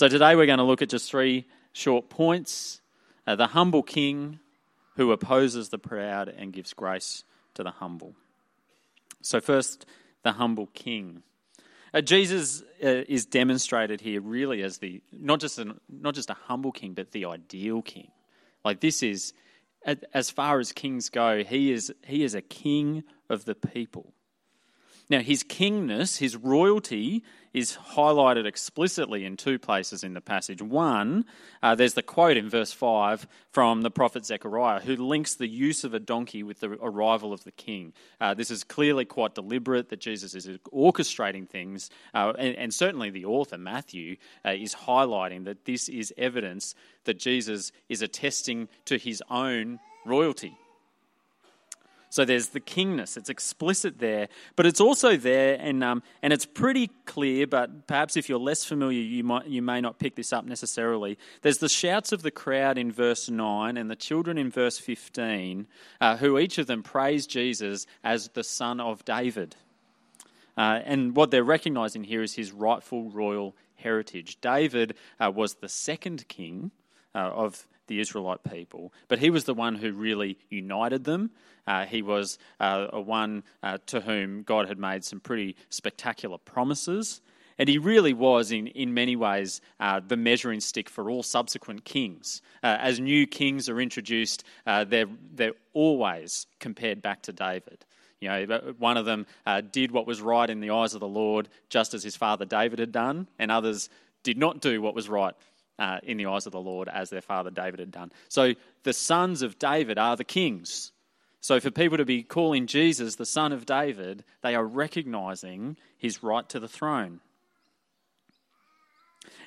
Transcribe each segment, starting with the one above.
So today we're going to look at just three short points uh, the humble king who opposes the proud and gives grace to the humble. So, first, the humble king. Uh, Jesus uh, is demonstrated here really as the not just an, not just a humble king, but the ideal king. Like this is, as far as kings go, he is he is a king of the people. Now, his kingness, his royalty, is highlighted explicitly in two places in the passage. One, uh, there's the quote in verse 5 from the prophet Zechariah, who links the use of a donkey with the arrival of the king. Uh, this is clearly quite deliberate that Jesus is orchestrating things, uh, and, and, certainly the author, Matthew, uh, is highlighting that this is evidence that Jesus is attesting to his own royalty. So there's the kingness. It's explicit there, but it's also there, and um, and it's pretty clear. But perhaps if you're less familiar, you might you may not pick this up necessarily. There's the shouts of the crowd in verse nine, and the children in verse fifteen, uh, who each of them praise Jesus as the Son of David. Uh, and what they're recognizing here is his rightful royal heritage. David uh, was the second king uh, of the Israelite people, but he was the one who really united them. Uh, he was uh, a one uh, to whom God had made some pretty spectacular promises. And he really was, in, in many ways, uh, the measuring stick for all subsequent kings. Uh, as new kings are introduced, uh, they're, they're always compared back to David. You know, one of them did what was right in the eyes of the Lord, just as his father David had done, and others did not do what was right uh, in the eyes of the Lord as their father David had done. So the sons of David are the kings. So for people to be calling Jesus the son of David, they are recognizing his right to the throne.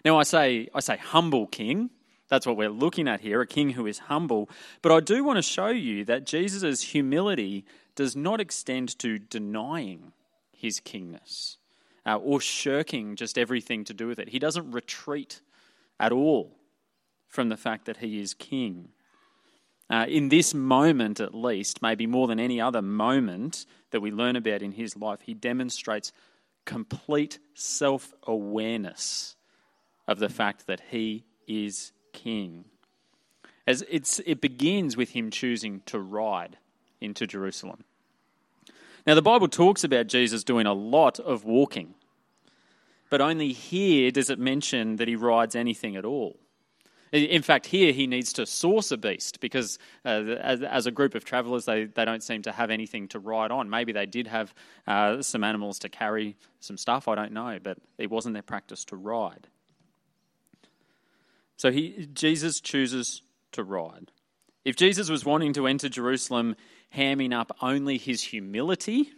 Now I say I say humble king. That's what we're looking at here, a king who is humble. But I do want to show you that Jesus' humility does not extend to denying his kingness uh, or shirking just everything to do with it. He doesn't retreat at all from the fact that he is king. Uh, in this moment, at least, maybe more than any other moment that we learn about in his life, he demonstrates complete self awareness of the fact that he is king. As it begins with him choosing to ride into Jerusalem. Now, the Bible talks about Jesus doing a lot of walking but only here does it mention that he rides anything at all. In fact, here he needs to source a beast because, uh, as, as, a group of travelers, they, they don't seem to have anything to ride on. Maybe they did have uh, some animals to carry some stuff, I don't know, but it wasn't their practice to ride. So he, Jesus chooses to ride. If Jesus was wanting to enter Jerusalem hamming up only his humility,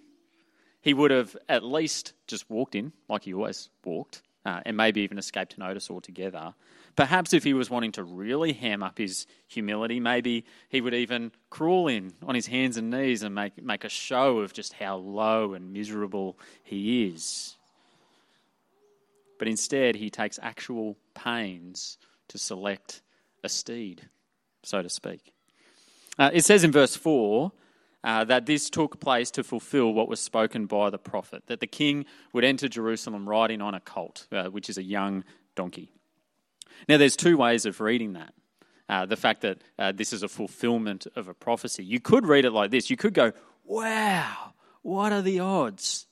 he would have at least just walked in like he always walked uh, and maybe even escaped notice altogether. Perhaps if he was wanting to really ham up his humility, maybe he would even crawl in on his hands and knees and make, make a show of just how low and miserable he is. But instead, he takes actual pains to select a steed, so to speak. Uh, it says in verse 4 uh, that this took place to fulfill what was spoken by the prophet, that the king would enter Jerusalem riding on a colt, uh, which is a young donkey. Now, there's two ways of reading that. Uh, the fact that uh, this is a fulfillment of a prophecy. You could read it like this. You could go, wow, what are the odds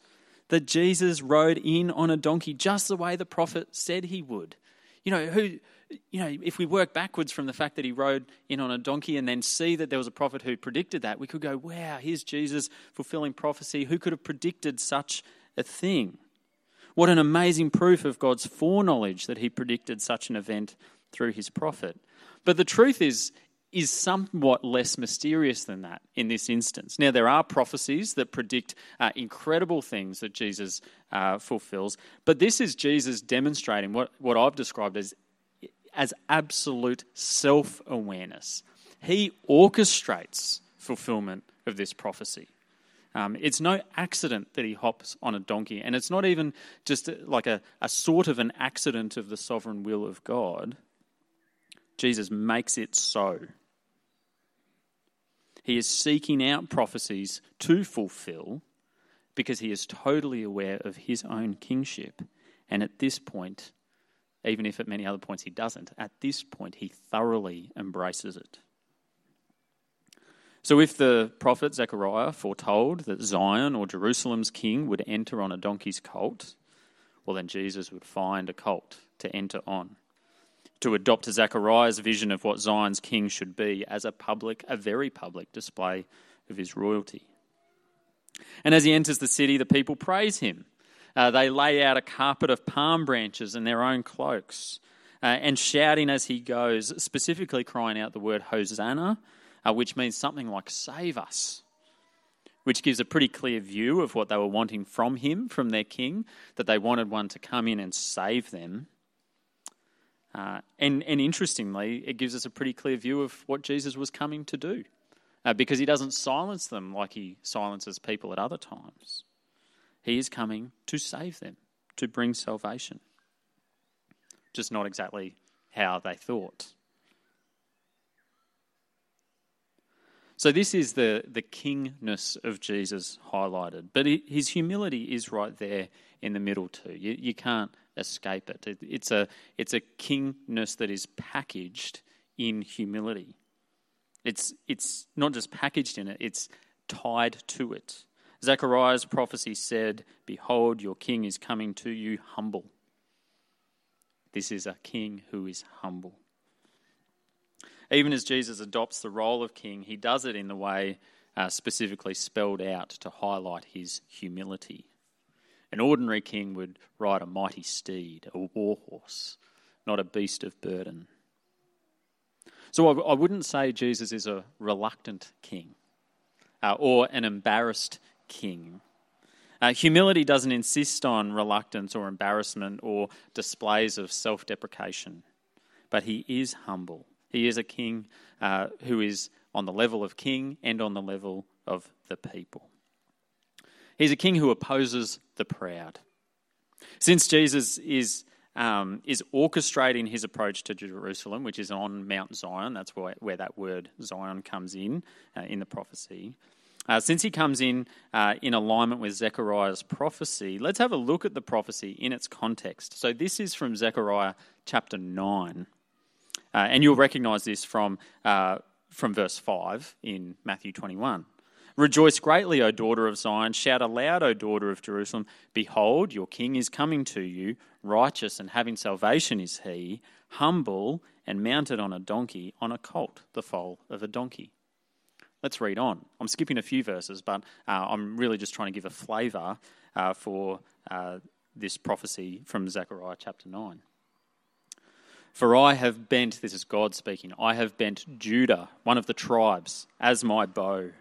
that Jesus rode in on a donkey just the way the prophet said he would? You know, who, you know, if we work backwards from the fact that he rode in on a donkey and then see that there was a prophet who predicted that, we could go, wow, here's Jesus fulfilling prophecy. Who could have predicted such a thing? What an amazing proof of God's foreknowledge that he predicted such an event through his prophet. But the truth is, is somewhat less mysterious than that in this instance. Now, there are prophecies that predict uh, incredible things that Jesus uh, fulfills, but this is Jesus demonstrating what, what I've described as as absolute self awareness. He orchestrates fulfillment of this prophecy. Um, it's no accident that he hops on a donkey, and it's not even just like a, a sort of an accident of the sovereign will of God. Jesus makes it so. He is seeking out prophecies to fulfill because he is totally aware of his own kingship. And at this point, even if at many other points he doesn't. At this point, he thoroughly embraces it. So, if the prophet Zechariah foretold that Zion or Jerusalem's king would enter on a donkey's colt, well, then Jesus would find a colt to enter on, to adopt Zechariah's vision of what Zion's king should be as a public, a very public display of his royalty. And as he enters the city, the people praise him. Uh, they lay out a carpet of palm branches and their own cloaks, uh, and shouting as he goes, specifically crying out the word Hosanna, uh, which means something like save us, which gives a pretty clear view of what they were wanting from him, from their king, that they wanted one to come in and save them. Uh, and, and interestingly, it gives us a pretty clear view of what Jesus was coming to do uh, because he doesn't silence them like he silences people at other times. He is coming to save them, to bring salvation. Just not exactly how they thought. So, this is the, the kingness of Jesus highlighted. But his humility is right there in the middle, too. You, you can't escape it. it. It's, a, it's a kingness that is packaged in humility. It's, it's not just packaged in it, it's tied to it. Zechariah's prophecy said, Behold, your king is coming to you humble. This is a king who is humble. Even as Jesus adopts the role of king, he does it in the way uh, specifically spelled out to highlight his humility. An ordinary king would ride a mighty steed, a war horse, not a beast of burden. So I, I wouldn't say Jesus is a reluctant king uh, or an embarrassed king. Uh, humility doesn't insist on reluctance or embarrassment or displays of self deprecation, but he is humble. He is a king uh, who is on the level of king and on the level of the people. He's a king who opposes the proud. Since Jesus is um, is orchestrating his approach to Jerusalem, which is on Mount Zion. That's where, where that word Zion comes in uh, in the prophecy. Uh, since he comes in uh, in alignment with Zechariah's prophecy, let's have a look at the prophecy in its context. So, this is from Zechariah chapter 9. Uh, and you'll recognize this from, uh, from verse 5 in Matthew 21. Rejoice greatly, O daughter of Zion. Shout aloud, O daughter of Jerusalem. Behold, your king is coming to you. Righteous and having salvation is he, humble and mounted on a donkey, on a colt, the foal of a donkey. Let's read on. I'm skipping a few verses, but uh, I'm really just trying to give a flavour uh, for uh, this prophecy from Zechariah chapter 9. For I have bent, this is God speaking, I have bent Judah, one of the tribes, as my bow.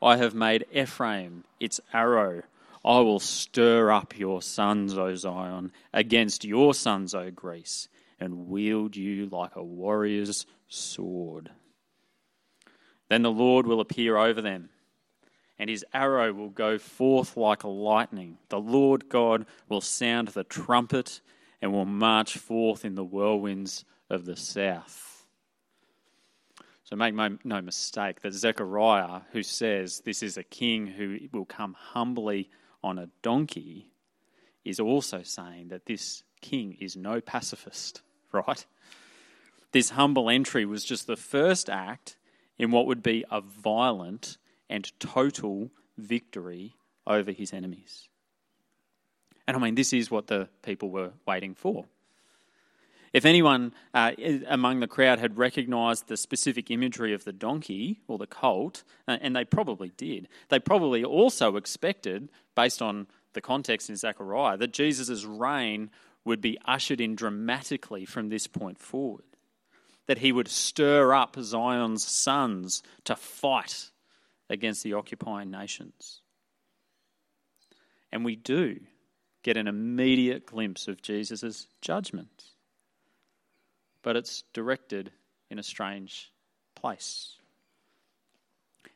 I have made Ephraim its arrow. I will stir up your sons, O Zion, against your sons, O Greece, and wield you like a warrior's sword. Then the Lord will appear over them, and his arrow will go forth like lightning. The Lord God will sound the trumpet and will march forth in the whirlwinds of the south. So make no mistake that Zechariah, who says this is a king who will come humbly on a donkey, is also saying that this king is no pacifist, right? This humble entry was just the first act in what would be a violent and total victory over his enemies. And I mean, this is what the people were waiting for. If anyone uh, among the crowd had recognized the specific imagery of the donkey or the colt, uh, and they probably did, they probably also expected, based on the context in Zechariah, that Jesus' reign would be ushered in dramatically from this point forward. That he would stir up Zion's sons to fight against the occupying nations. And we do get an immediate glimpse of Jesus' judgment but it's directed in a strange place.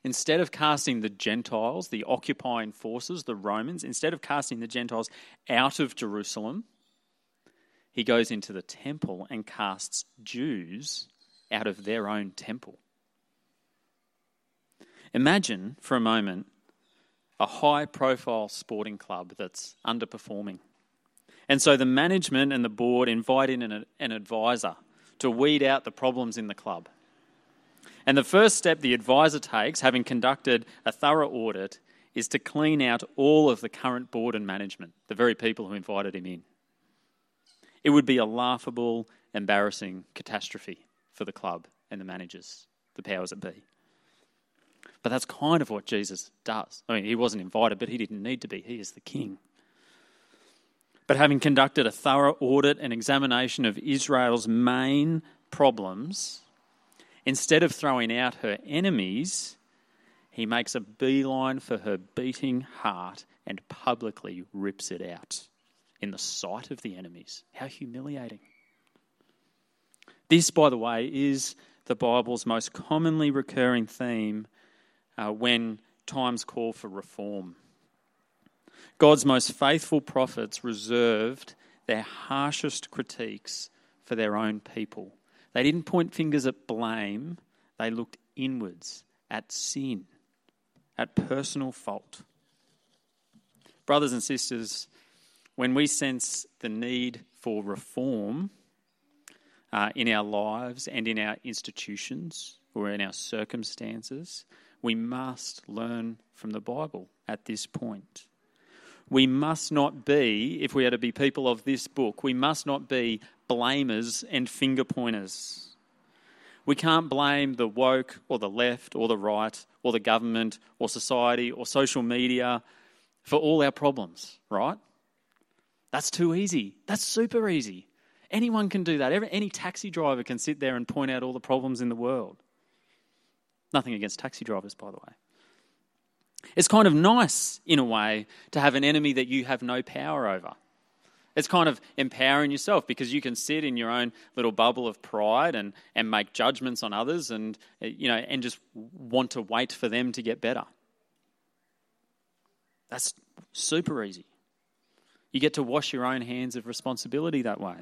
Instead of casting the Gentiles, the occupying forces, the Romans, instead of casting the Gentiles out of Jerusalem, he goes into the temple and casts Jews out of their own temple. Imagine for a moment a high profile sporting club that's underperforming And so the management and the board invite in an, an advisor to weed out the problems in the club. And the first step the advisor takes, having conducted a thorough audit, is to clean out all of the current board and management, the very people who invited him in. It would be a laughable, embarrassing catastrophe for the club and the managers, the powers that be. But that's kind of what Jesus does. I mean, he wasn't invited, but he didn't need to be. He is the king. But having conducted a thorough audit and examination of Israel's main problems, instead of throwing out her enemies, he makes a beeline for her beating heart and publicly rips it out in the sight of the enemies. How humiliating. This, by the way, is the Bible's most commonly recurring theme uh, when times call for reform. God's most faithful prophets reserved their harshest critiques for their own people. They didn't point fingers at blame, they looked inwards at sin, at personal fault. Brothers and sisters, when we sense the need for reform uh, in our lives and in our institutions or in our circumstances, we must learn from the Bible at this point. We must not be, if we are to be people of this book, we must not be blamers and finger pointers. We can't blame the woke or the left or the right or the government or society or social media for all our problems, right? That's too easy. That's super easy. Anyone can do that. Any taxi driver can sit there and point out all the problems in the world. Nothing against taxi drivers, by the way. It's kind of nice, in a way, to have an enemy that you have no power over. It's kind of empowering yourself because you can sit in your own little bubble of pride and, and make judgments on others and, you know, and just want to wait for them to get better. That's super easy. You get to wash your own hands of responsibility that way.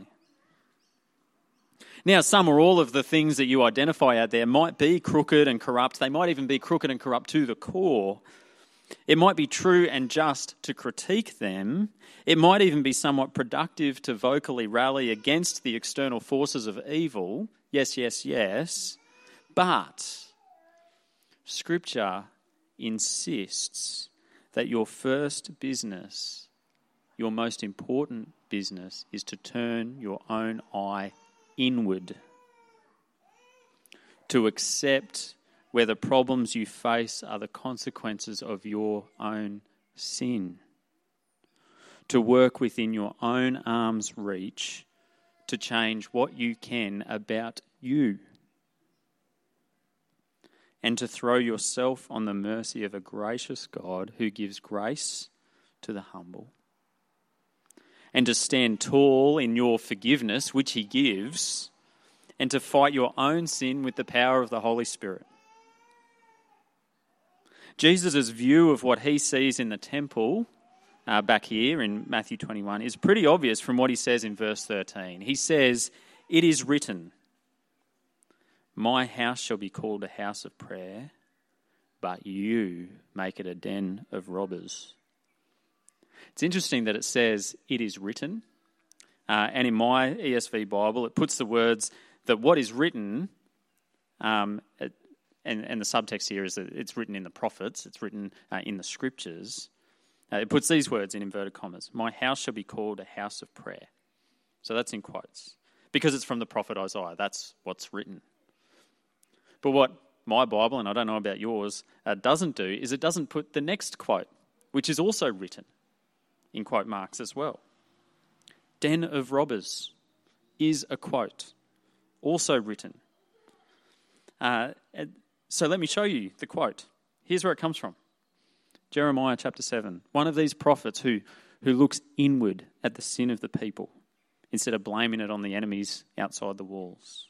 Now, some or all of the things that you identify out there might be crooked and corrupt. They might even be crooked and corrupt to the core. It might be true and just to critique them. It might even be somewhat productive to vocally rally against the external forces of evil. Yes, yes, yes. But Scripture insists that your first business, your most important business, is to turn your own eye inward. To accept where the problems you face are the consequences of your own sin. To work within your own arm's reach to change what you can about you. And to throw yourself on the mercy of a gracious God who gives grace to the humble. And to stand tall in your forgiveness, which He gives, and to fight your own sin with the power of the Holy Spirit. Jesus' view of what he sees in the temple uh, back here in Matthew 21 is pretty obvious from what he says in verse 13. He says, It is written, My house shall be called a house of prayer, but you make it a den of robbers. It's interesting that it says, It is written. Uh, and in my ESV Bible, it puts the words that what is written um, and, and the subtext here is that it's written in the prophets, it's written uh, in the scriptures. Uh, it puts these words in inverted commas My house shall be called a house of prayer. So that's in quotes. Because it's from the prophet Isaiah, that's what's written. But what my Bible, and I don't know about yours, uh, doesn't do is it doesn't put the next quote, which is also written in quote marks as well. Den of robbers is a quote, also written. Uh, so let me show you the quote. Here's where it comes from Jeremiah chapter 7. One of these prophets who, who looks inward at the sin of the people instead of blaming it on the enemies outside the walls.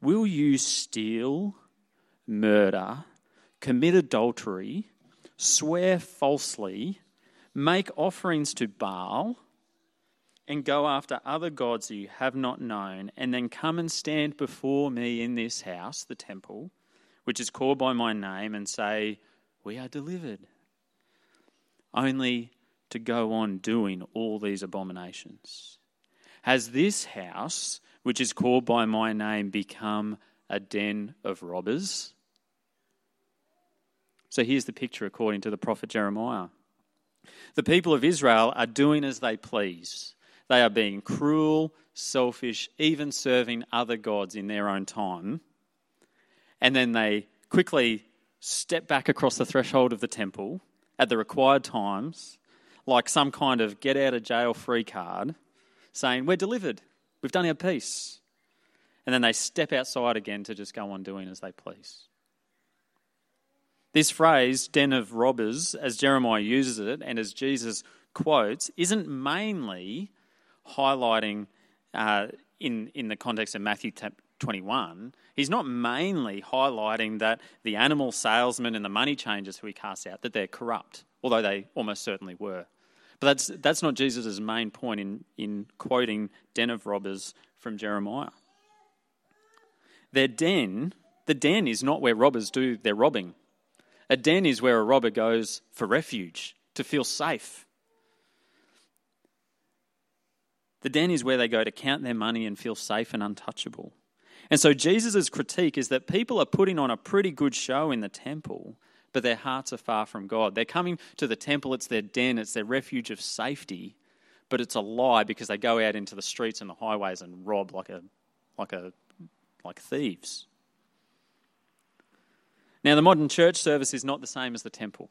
Will you steal, murder, commit adultery, swear falsely, make offerings to Baal, and go after other gods you have not known, and then come and stand before me in this house, the temple? which is called by my name, and say, We are delivered. Only to go on doing all these abominations? Has this house, which is called by my name, become a den of robbers? So here's the picture according to the prophet Jeremiah. The people of Israel are doing as they please. They are being cruel, selfish, even serving other gods in their own time. And then they quickly step back across the threshold of the temple at the required times, like some kind of get out of jail free card, saying, We're delivered, we've done our piece. And then they step outside again to just go on doing as they please. This phrase, den of robbers, as Jeremiah uses it and as Jesus quotes, isn't mainly highlighting uh, in, in the context of Matthew 21. He's not mainly highlighting that the animal salesmen and the money changers who he casts out, that they're corrupt, although they almost certainly were. But that's, that's not Jesus' main point in, in quoting den of robbers from Jeremiah. Their den, the den is not where robbers do their robbing. A den is where a robber goes for refuge, to feel safe. The den is where they go to count their money and feel safe and untouchable. And so Jesus' critique is that people are putting on a pretty good show in the temple, but their hearts are far from God. They're coming to the temple, it's their den, it's their refuge of safety, but it's a lie because they go out into the streets and the highways and rob like a like a like thieves. Now, the modern church service is not the same as the temple.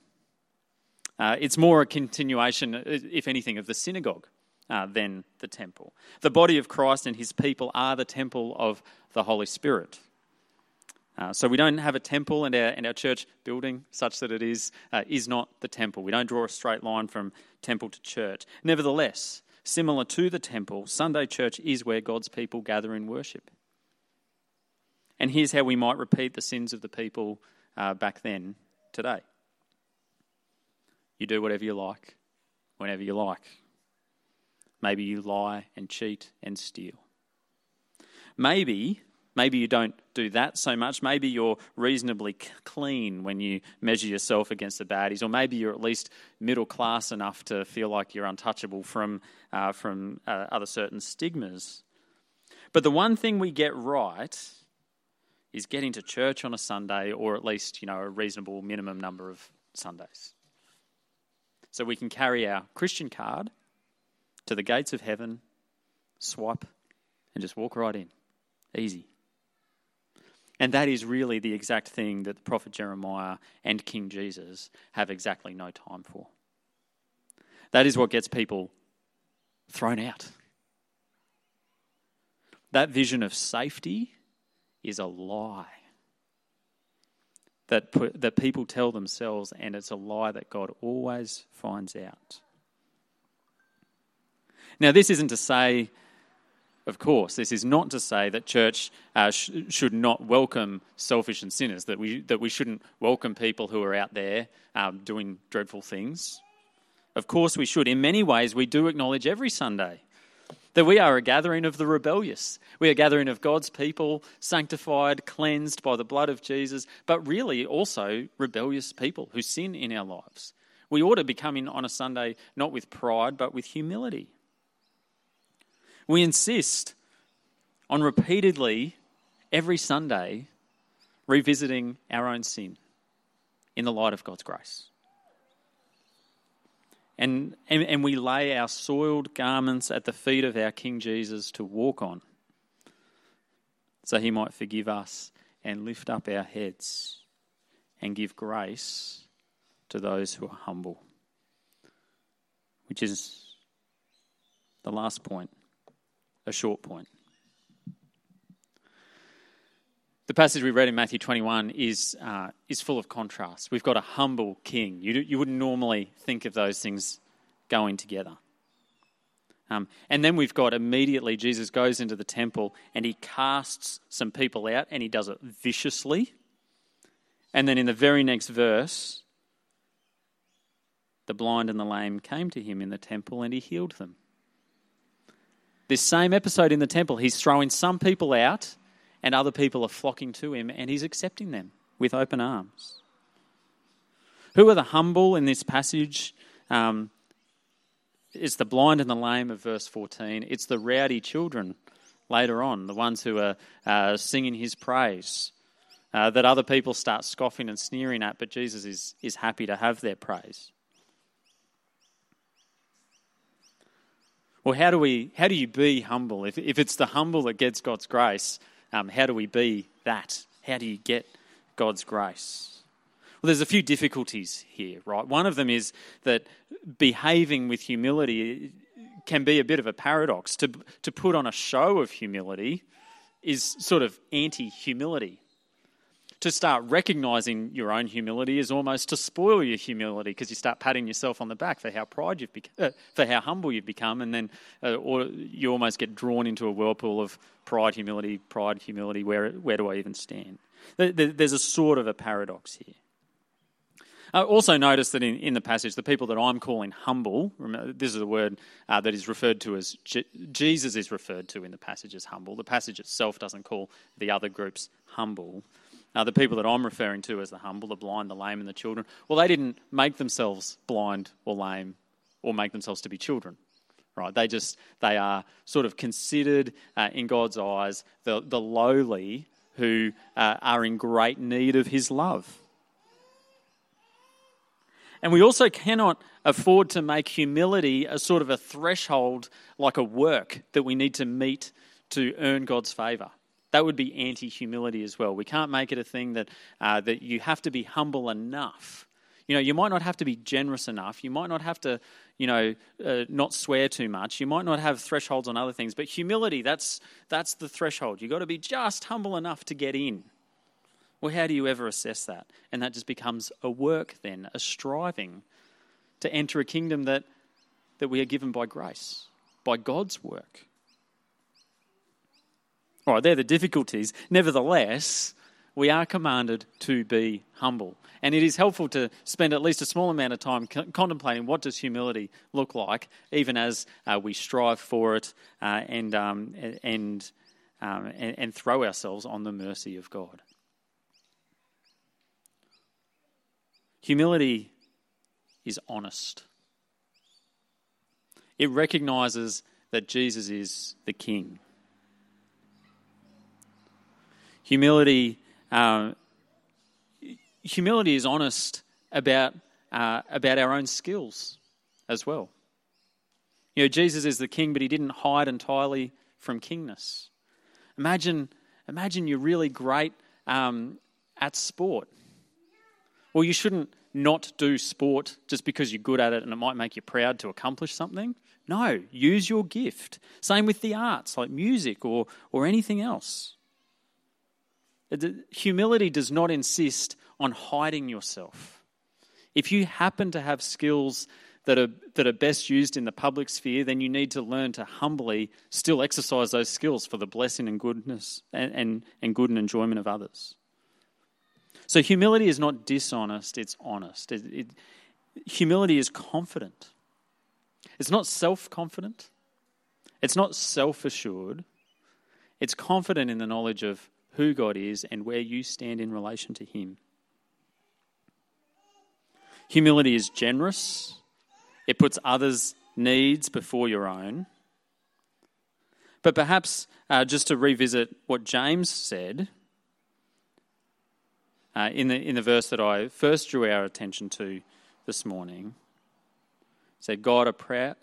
Uh, it's more a continuation, uh, if anything, of the synagogue uh, than the temple. The body of Christ and his people are the temple of the Holy Spirit. Uh, so we don't have a temple, and our, and our church building, such that it is, uh, is not the temple. We don't draw a straight line from temple to church. Nevertheless, similar to the temple, Sunday church is where God's people gather in worship. And here's how we might repeat the sins of the people uh, back then today. You do whatever you like, whenever you like. Maybe you lie and cheat and steal. Maybe, maybe you don't do that so much. Maybe you're reasonably clean when you measure yourself against the baddies, or maybe you're at least middle class enough to feel like you're untouchable from, uh, from uh, other certain stigmas. But the one thing we get right is getting to church on a Sunday, or at least, you know, a reasonable minimum number of Sundays. So we can carry our Christian card to the gates of heaven, swipe, and just walk right in. Easy. And that is really the exact thing that the prophet Jeremiah and King Jesus have exactly no time for. That is what gets people thrown out. That vision of safety is a lie that, put, that people tell themselves, and it's a lie that God always finds out. Now, this isn't to say, of course, this is not to say that church uh, sh- should not welcome selfish and sinners, that we, that we shouldn't welcome people who are out there um, doing dreadful things. Of course, we should. In many ways, we do acknowledge every Sunday that we are a gathering of the rebellious. We are a gathering of God's people, sanctified, cleansed by the blood of Jesus, but really also rebellious people who sin in our lives. We ought to be coming on a Sunday not with pride, but with humility. We insist on repeatedly, every Sunday, revisiting our own sin in the light of God's grace and, and, and we lay our soiled garments at the feet of our King Jesus to walk on, so he might forgive us and lift up our heads and give grace to those who are humble. Which is the last point, a short point. The passage we read in Matthew 21 is, uh, is full of contrast. We've got a humble king. You, you wouldn't normally think of those things going together. Um, and then we've got immediately Jesus goes into the temple and he casts some people out and he does it viciously. And then in the very next verse, the blind and the lame came to him in the temple and he healed them. This same episode in the temple, he's throwing some people out and other people are flocking to him, and he's accepting them with open arms. Who are the humble in this passage? Um, it's the blind and the lame of verse 14. It's the rowdy children later on, the ones who are uh, singing his praise, uh, that other people start scoffing and sneering at, but Jesus is, is happy to have their praise. Well, how do we? How do you be humble? If, if it's the humble that gets God's grace, um, how do we be that? How do you get God's grace? Well, there's a few difficulties here, right? One of them is that behaving with humility can be a bit of a paradox. To, to put on a show of humility is sort of anti humility. To start recognizing your own humility is almost to spoil your humility because you start patting yourself on the back for how pride you've uh, for how humble you've become, and then uh, or you almost get drawn into a whirlpool of pride, humility, pride, humility. Where where do I even stand? There's a sort of a paradox here. I also notice that in, in the passage, the people that I'm calling humble, remember, this is a word uh, that is referred to as Je- Jesus is referred to in the passage as humble. The passage itself doesn't call the other groups humble. Uh, the people that I'm referring to as the humble, the blind, the lame, and the children, well, they didn't make themselves blind or lame or make themselves to be children. Right? They just they are sort of considered uh, in God's eyes the the lowly who uh, are in great need of His love. And we also cannot afford to make humility a sort of a threshold, like a work that we need to meet to earn God's favour. That would be anti humility as well. We can't make it a thing that, uh, that you have to be humble enough. You know, you might not have to be generous enough. You might not have to, you know, uh, not swear too much. You might not have thresholds on other things. But humility, that's, that's the threshold. You've got to be just humble enough to get in. Well, how do you ever assess that? And that just becomes a work then, a striving to enter a kingdom that, that we are given by grace, by God's work. All right, they're the difficulties. Nevertheless, we are commanded to be humble. And it is helpful to spend at least a small amount of time contemplating what does humility look like, even as uh, we strive for it uh, and, um, and, um, and, and throw ourselves on the mercy of God. Humility is honest. It recognizes that Jesus is the King. Humility, uh, humility is honest about, uh, about our own skills as well. You know, Jesus is the King, but he didn't hide entirely from kingness. Imagine, imagine you're really great um, at sport well, you shouldn't not do sport just because you're good at it and it might make you proud to accomplish something. No, use your gift. Same with the arts, like music or, or anything else. Humility does not insist on hiding yourself. If you happen to have skills that are, that are best used in the public sphere, then you need to learn to humbly still exercise those skills for the blessing and goodness and, and, and good and enjoyment of others. So humility is not dishonest, it's honest. It, it, humility is confident. It's not self confident, it's not self assured. It's confident in the knowledge of who God is and where you stand in relation to Him. Humility is generous, it puts others' needs before your own. But perhaps uh, just to revisit what James said, uh, in, the, in the verse that I first drew our attention to this morning. said, God,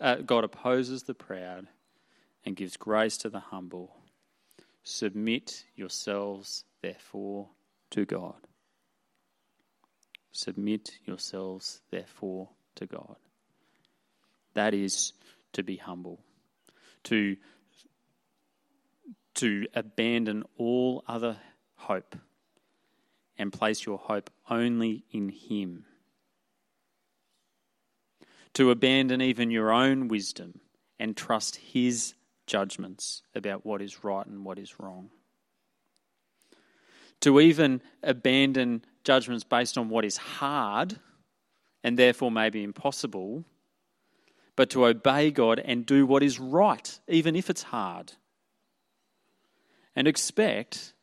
uh, God opposes the proud and gives grace to the humble. Submit yourselves, therefore, to God. Submit yourselves, therefore, to God. That is to be humble, to, to abandon all other hope and place your hope only in Him. To abandon even your own wisdom and trust His judgments about what is right and what is wrong. To even abandon judgments based on what is hard and therefore may be impossible, but to obey God and do what is right, even if it's hard. And expect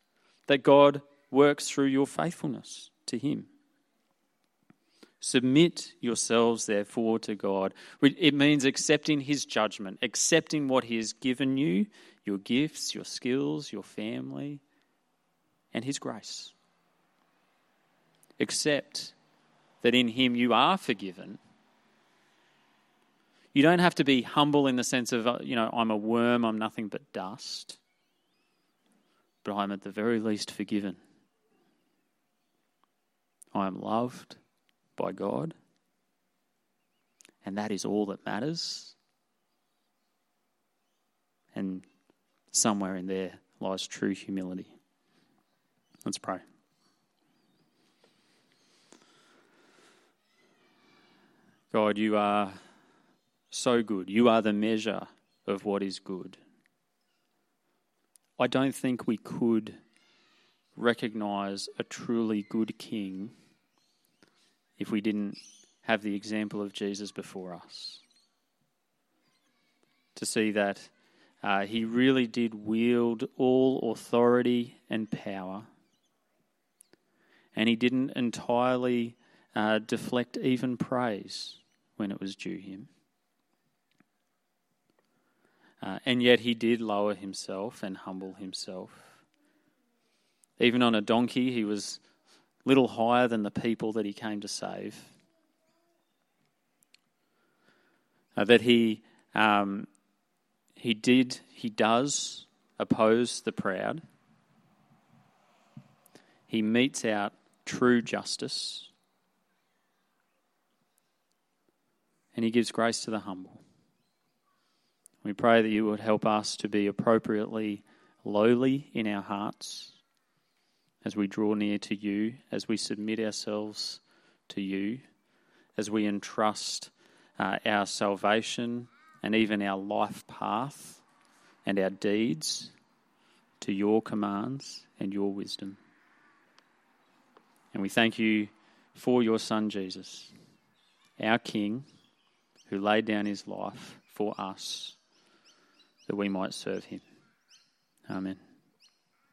that God works through your faithfulness to Him. Submit yourselves, therefore, to God. It means accepting His judgment, accepting what He has given you your gifts, your skills, your family, and His grace. Accept that in Him you are forgiven. You don't have to be humble in the sense of, uh, you know, I'm a worm, I'm nothing but dust, but I'm at the very least forgiven. I am loved by God, and that is all that matters. And somewhere in there lies true humility. Let's pray. God, you are so good. You are the measure of what is good. I don't think we could recognize a truly good king if we didn't have the example of Jesus before us. To see that uh, he really did wield all authority and power, and he didn't entirely uh, deflect even praise when it was due him. Uh, and yet he did lower himself and humble himself. Even on a donkey, he was little higher than the people that he came to save. Uh, that he um, he did he does oppose the proud. He metes out true justice. And he gives grace to the humble. We pray that you would help us to be appropriately lowly in our hearts as we draw near to you, as we submit ourselves to you, as we entrust uh, our salvation and even our life path and our deeds to your commands and your wisdom. And we thank you for your Son Jesus, our King, who laid down his life for us that we might serve him. Amen.